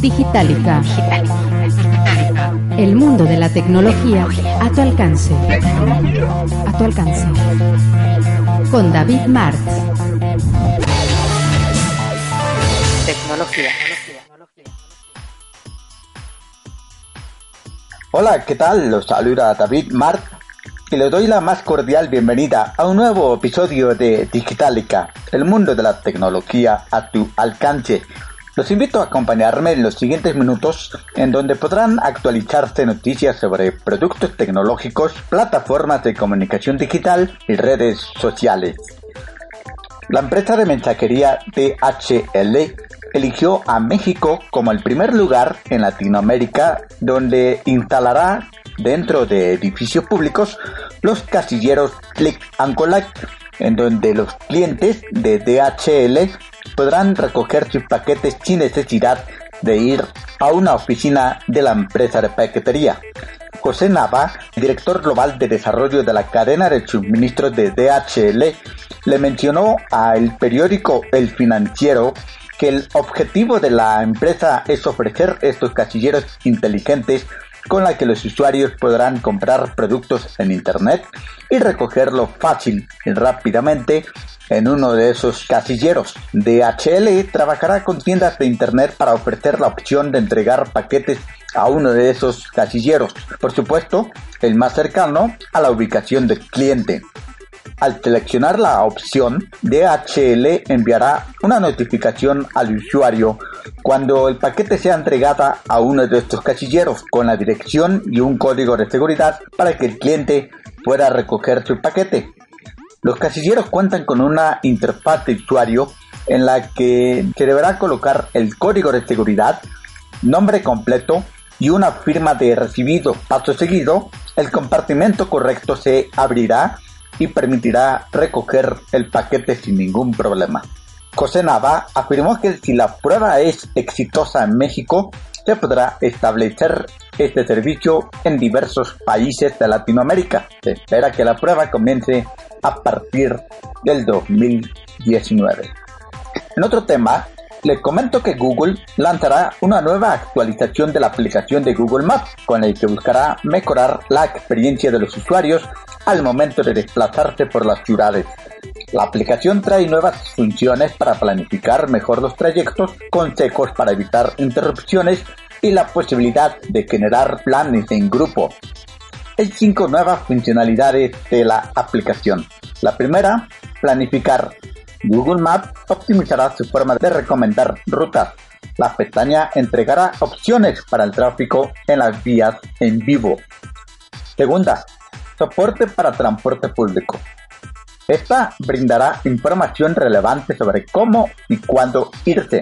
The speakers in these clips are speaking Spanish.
Digitalica. El mundo de la tecnología a tu alcance. A tu alcance. Con David Martz. Tecnología. Hola, ¿qué tal? Los saluda David Martz y les doy la más cordial bienvenida a un nuevo episodio de Digitalica, el mundo de la tecnología a tu alcance. Los invito a acompañarme en los siguientes minutos en donde podrán actualizarse noticias sobre productos tecnológicos, plataformas de comunicación digital y redes sociales. La empresa de mensajería DHL eligió a México como el primer lugar en Latinoamérica donde instalará dentro de edificios públicos los casilleros Click and Collect, en donde los clientes de DHL podrán recoger sus paquetes sin necesidad de ir a una oficina de la empresa de paquetería. José Nava, director global de desarrollo de la cadena de suministro de DHL, le mencionó al periódico El Financiero que el objetivo de la empresa es ofrecer estos casilleros inteligentes con la que los usuarios podrán comprar productos en Internet y recogerlo fácil y rápidamente en uno de esos casilleros. DHL trabajará con tiendas de Internet para ofrecer la opción de entregar paquetes a uno de esos casilleros. Por supuesto, el más cercano a la ubicación del cliente. Al seleccionar la opción, DHL enviará una notificación al usuario cuando el paquete sea entregado a uno de estos casilleros con la dirección y un código de seguridad para que el cliente pueda recoger su paquete. Los casilleros cuentan con una interfaz de usuario en la que se deberá colocar el código de seguridad, nombre completo y una firma de recibido. Paso seguido, el compartimento correcto se abrirá y permitirá recoger el paquete sin ningún problema. José Nava afirmó que si la prueba es exitosa en México, se podrá establecer este servicio en diversos países de Latinoamérica. Se espera que la prueba comience a partir del 2019. En otro tema, les comento que Google lanzará una nueva actualización de la aplicación de Google Maps, con el que buscará mejorar la experiencia de los usuarios al momento de desplazarse por las ciudades. La aplicación trae nuevas funciones para planificar mejor los trayectos, consejos para evitar interrupciones y la posibilidad de generar planes en grupo. Hay cinco nuevas funcionalidades de la aplicación. La primera, planificar. Google Maps optimizará su forma de recomendar rutas. La pestaña entregará opciones para el tráfico en las vías en vivo. Segunda, soporte para transporte público. Esta brindará información relevante sobre cómo y cuándo irse.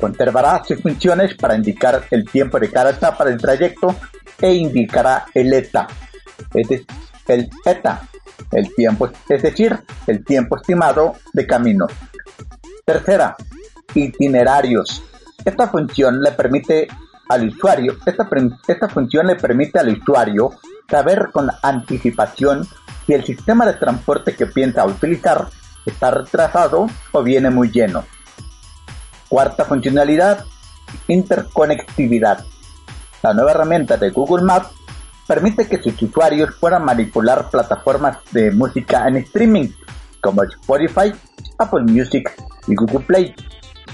Conservará sus funciones para indicar el tiempo de cada etapa del trayecto e indicará el ETA, es el ETA, el tiempo, es decir, el tiempo estimado de camino. Tercera, itinerarios. Esta función le permite al usuario, esta, esta función le permite al usuario saber con anticipación si el sistema de transporte que piensa utilizar está retrasado o viene muy lleno. Cuarta funcionalidad, interconectividad. La nueva herramienta de Google Maps permite que sus usuarios puedan manipular plataformas de música en streaming como Spotify, Apple Music y Google Play.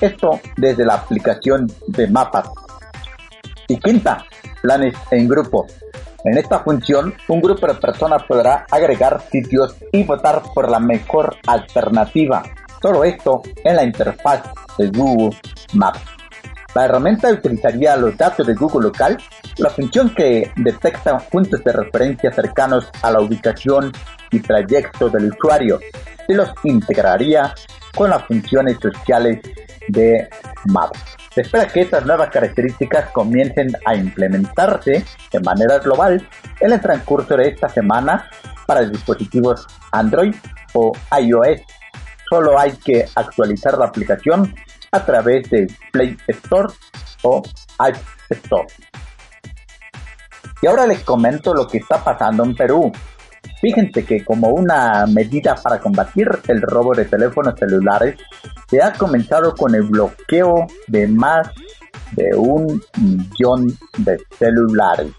Esto desde la aplicación de mapas. Y quinta, planes en grupo. En esta función, un grupo de personas podrá agregar sitios y votar por la mejor alternativa. Todo esto en la interfaz de Google Maps. La herramienta utilizaría los datos de Google Local, la función que detecta puntos de referencia cercanos a la ubicación y trayecto del usuario, y los integraría con las funciones sociales de Map. Se espera que estas nuevas características comiencen a implementarse de manera global en el transcurso de esta semana para dispositivos Android o iOS. Solo hay que actualizar la aplicación a través de Play Store o App Store. Y ahora les comento lo que está pasando en Perú. Fíjense que como una medida para combatir el robo de teléfonos celulares, se ha comenzado con el bloqueo de más de un millón de celulares.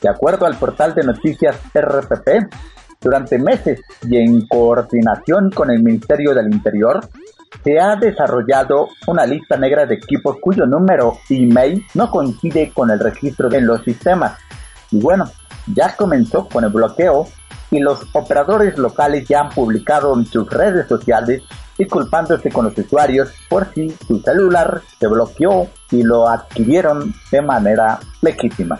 De acuerdo al portal de noticias RPP, durante meses y en coordinación con el Ministerio del Interior, se ha desarrollado una lista negra de equipos cuyo número email no coincide con el registro en los sistemas. Y bueno, ya comenzó con el bloqueo y los operadores locales ya han publicado en sus redes sociales disculpándose con los usuarios por si su celular se bloqueó y lo adquirieron de manera legítima.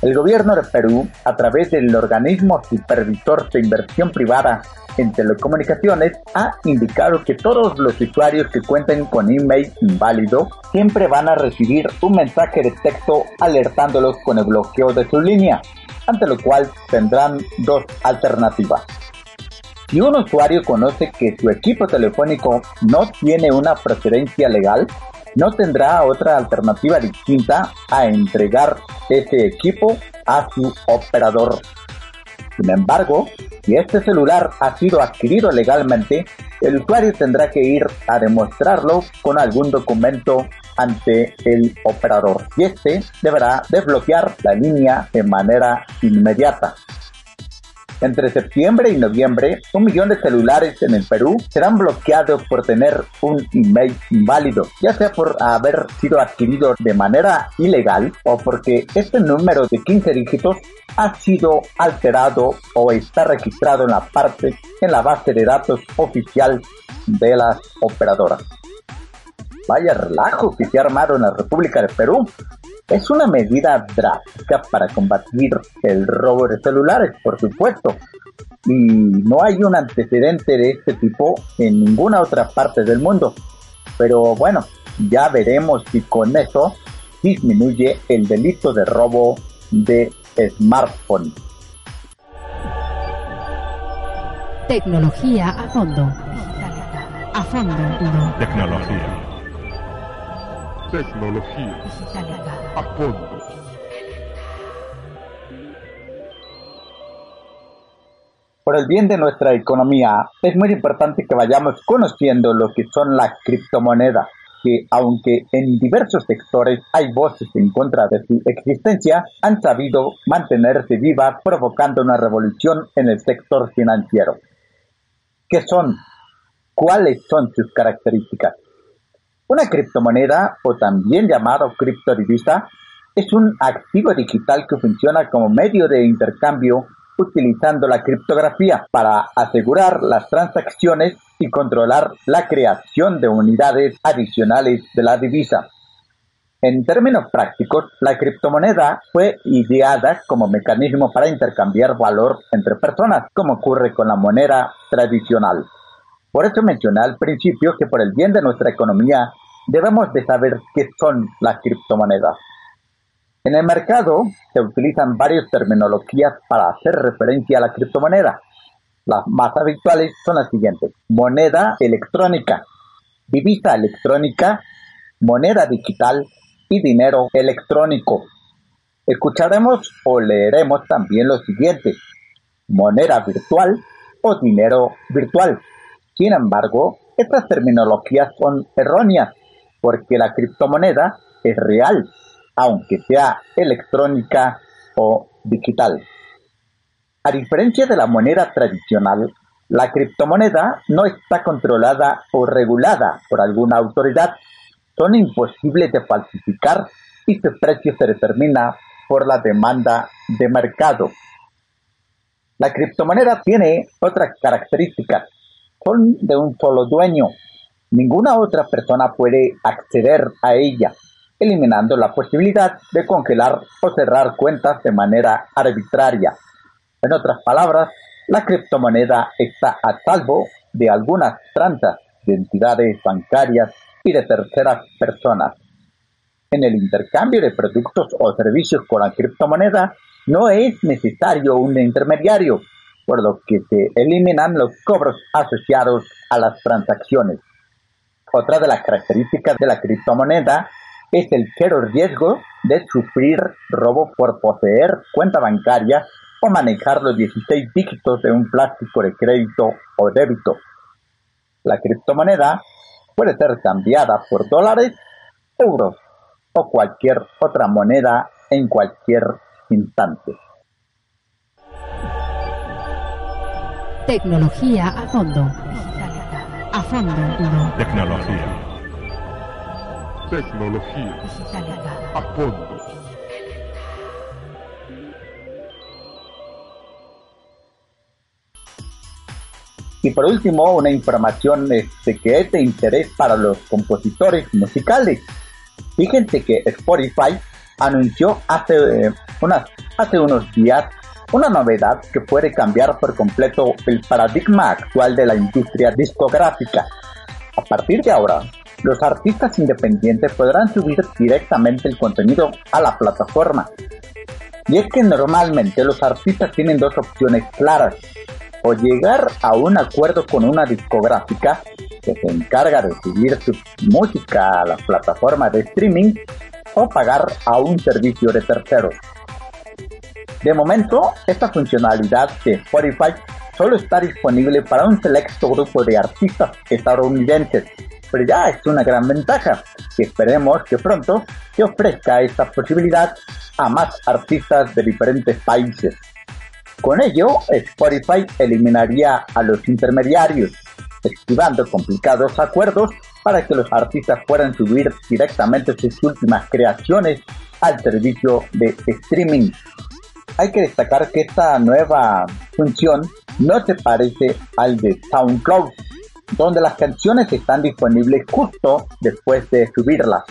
El gobierno de Perú, a través del organismo supervisor de inversión privada en telecomunicaciones, ha indicado que todos los usuarios que cuenten con email inválido siempre van a recibir un mensaje de texto alertándolos con el bloqueo de su línea, ante lo cual tendrán dos alternativas. Si un usuario conoce que su equipo telefónico no tiene una procedencia legal, no tendrá otra alternativa distinta a entregar ese equipo a su operador. Sin embargo, si este celular ha sido adquirido legalmente, el usuario tendrá que ir a demostrarlo con algún documento ante el operador y este deberá desbloquear la línea de manera inmediata. Entre septiembre y noviembre, un millón de celulares en el Perú serán bloqueados por tener un email inválido, ya sea por haber sido adquirido de manera ilegal o porque este número de 15 dígitos ha sido alterado o está registrado en la parte en la base de datos oficial de las operadoras. Vaya relajo que se ha armado en la República de Perú es una medida drástica para combatir el robo de celulares, por supuesto, y no hay un antecedente de este tipo en ninguna otra parte del mundo. Pero bueno, ya veremos si con eso disminuye el delito de robo de smartphone. Tecnología a fondo. A fondo. Tecnología. Tecnología. Por el bien de nuestra economía, es muy importante que vayamos conociendo lo que son las criptomonedas, que aunque en diversos sectores hay voces en contra de su existencia, han sabido mantenerse vivas provocando una revolución en el sector financiero. ¿Qué son? ¿Cuáles son sus características? Una criptomoneda, o también llamado criptodivisa, es un activo digital que funciona como medio de intercambio utilizando la criptografía para asegurar las transacciones y controlar la creación de unidades adicionales de la divisa. En términos prácticos, la criptomoneda fue ideada como mecanismo para intercambiar valor entre personas, como ocurre con la moneda tradicional. Por eso mencioné al principio que por el bien de nuestra economía debemos de saber qué son las criptomonedas. En el mercado se utilizan varias terminologías para hacer referencia a la criptomoneda. Las más habituales son las siguientes. Moneda electrónica, divisa electrónica, moneda digital y dinero electrónico. Escucharemos o leeremos también lo siguiente. Moneda virtual o dinero virtual. Sin embargo, estas terminologías son erróneas porque la criptomoneda es real, aunque sea electrónica o digital. A diferencia de la moneda tradicional, la criptomoneda no está controlada o regulada por alguna autoridad. Son imposibles de falsificar y su precio se determina por la demanda de mercado. La criptomoneda tiene otras características. Son de un solo dueño. Ninguna otra persona puede acceder a ella eliminando la posibilidad de congelar o cerrar cuentas de manera arbitraria. En otras palabras, la criptomoneda está a salvo de algunas tranzas de entidades bancarias y de terceras personas. En el intercambio de productos o servicios con la criptomoneda no es necesario un intermediario, por lo que se eliminan los cobros asociados a las transacciones. Otra de las características de la criptomoneda es el cero riesgo de sufrir robo por poseer cuenta bancaria o manejar los 16 dígitos de un plástico de crédito o débito. La criptomoneda puede ser cambiada por dólares, euros o cualquier otra moneda en cualquier instante. Tecnología a fondo. A fondo. Tecnología. Tecnología. A fondo. Y por último, una información este, que es de interés para los compositores musicales. Fíjense que Spotify anunció hace, eh, unas, hace unos días una novedad que puede cambiar por completo el paradigma actual de la industria discográfica. A partir de ahora, los artistas independientes podrán subir directamente el contenido a la plataforma. Y es que normalmente los artistas tienen dos opciones claras o llegar a un acuerdo con una discográfica que se encarga de subir su música a la plataforma de streaming o pagar a un servicio de terceros. De momento, esta funcionalidad de Spotify solo está disponible para un selecto grupo de artistas estadounidenses, pero ya es una gran ventaja y esperemos que pronto se ofrezca esta posibilidad a más artistas de diferentes países. Con ello, Spotify eliminaría a los intermediarios, esquivando complicados acuerdos para que los artistas puedan subir directamente sus últimas creaciones al servicio de streaming. Hay que destacar que esta nueva función no se parece al de SoundCloud, donde las canciones están disponibles justo después de subirlas.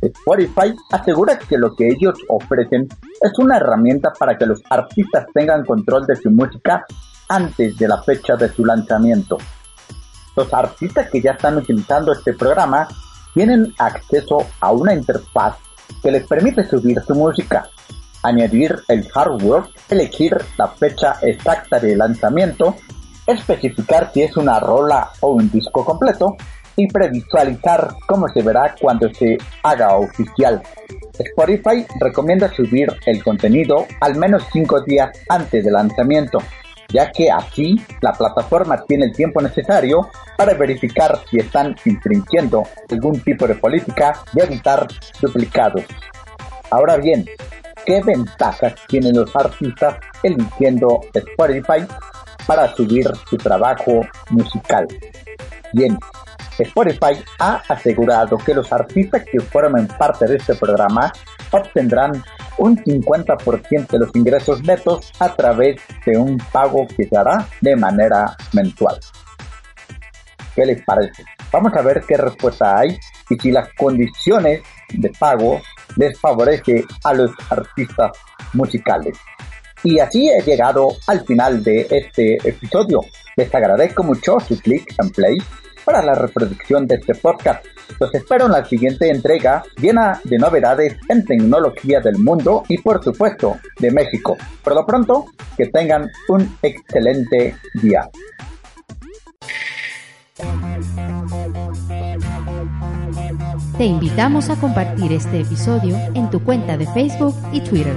Spotify asegura que lo que ellos ofrecen es una herramienta para que los artistas tengan control de su música antes de la fecha de su lanzamiento. Los artistas que ya están utilizando este programa tienen acceso a una interfaz que les permite subir su música, añadir el hardware, elegir la fecha exacta de lanzamiento, especificar si es una rola o un disco completo y previsualizar cómo se verá cuando se haga oficial. Spotify recomienda subir el contenido al menos 5 días antes del lanzamiento, ya que así la plataforma tiene el tiempo necesario para verificar si están infringiendo algún tipo de política y evitar duplicados. Ahora bien, ¿qué ventajas tienen los artistas eligiendo Spotify para subir su trabajo musical? Bien, Spotify ha asegurado que los artistas que formen parte de este programa obtendrán un 50% de los ingresos netos a través de un pago que se hará de manera mensual. ¿Qué les parece? Vamos a ver qué respuesta hay y si las condiciones de pago les favorece a los artistas musicales. Y así he llegado al final de este episodio. Les agradezco mucho su clic en play para la reproducción de este podcast. Los espero en la siguiente entrega llena de novedades en tecnología del mundo y por supuesto de México. Por lo pronto, que tengan un excelente día. Te invitamos a compartir este episodio en tu cuenta de Facebook y Twitter.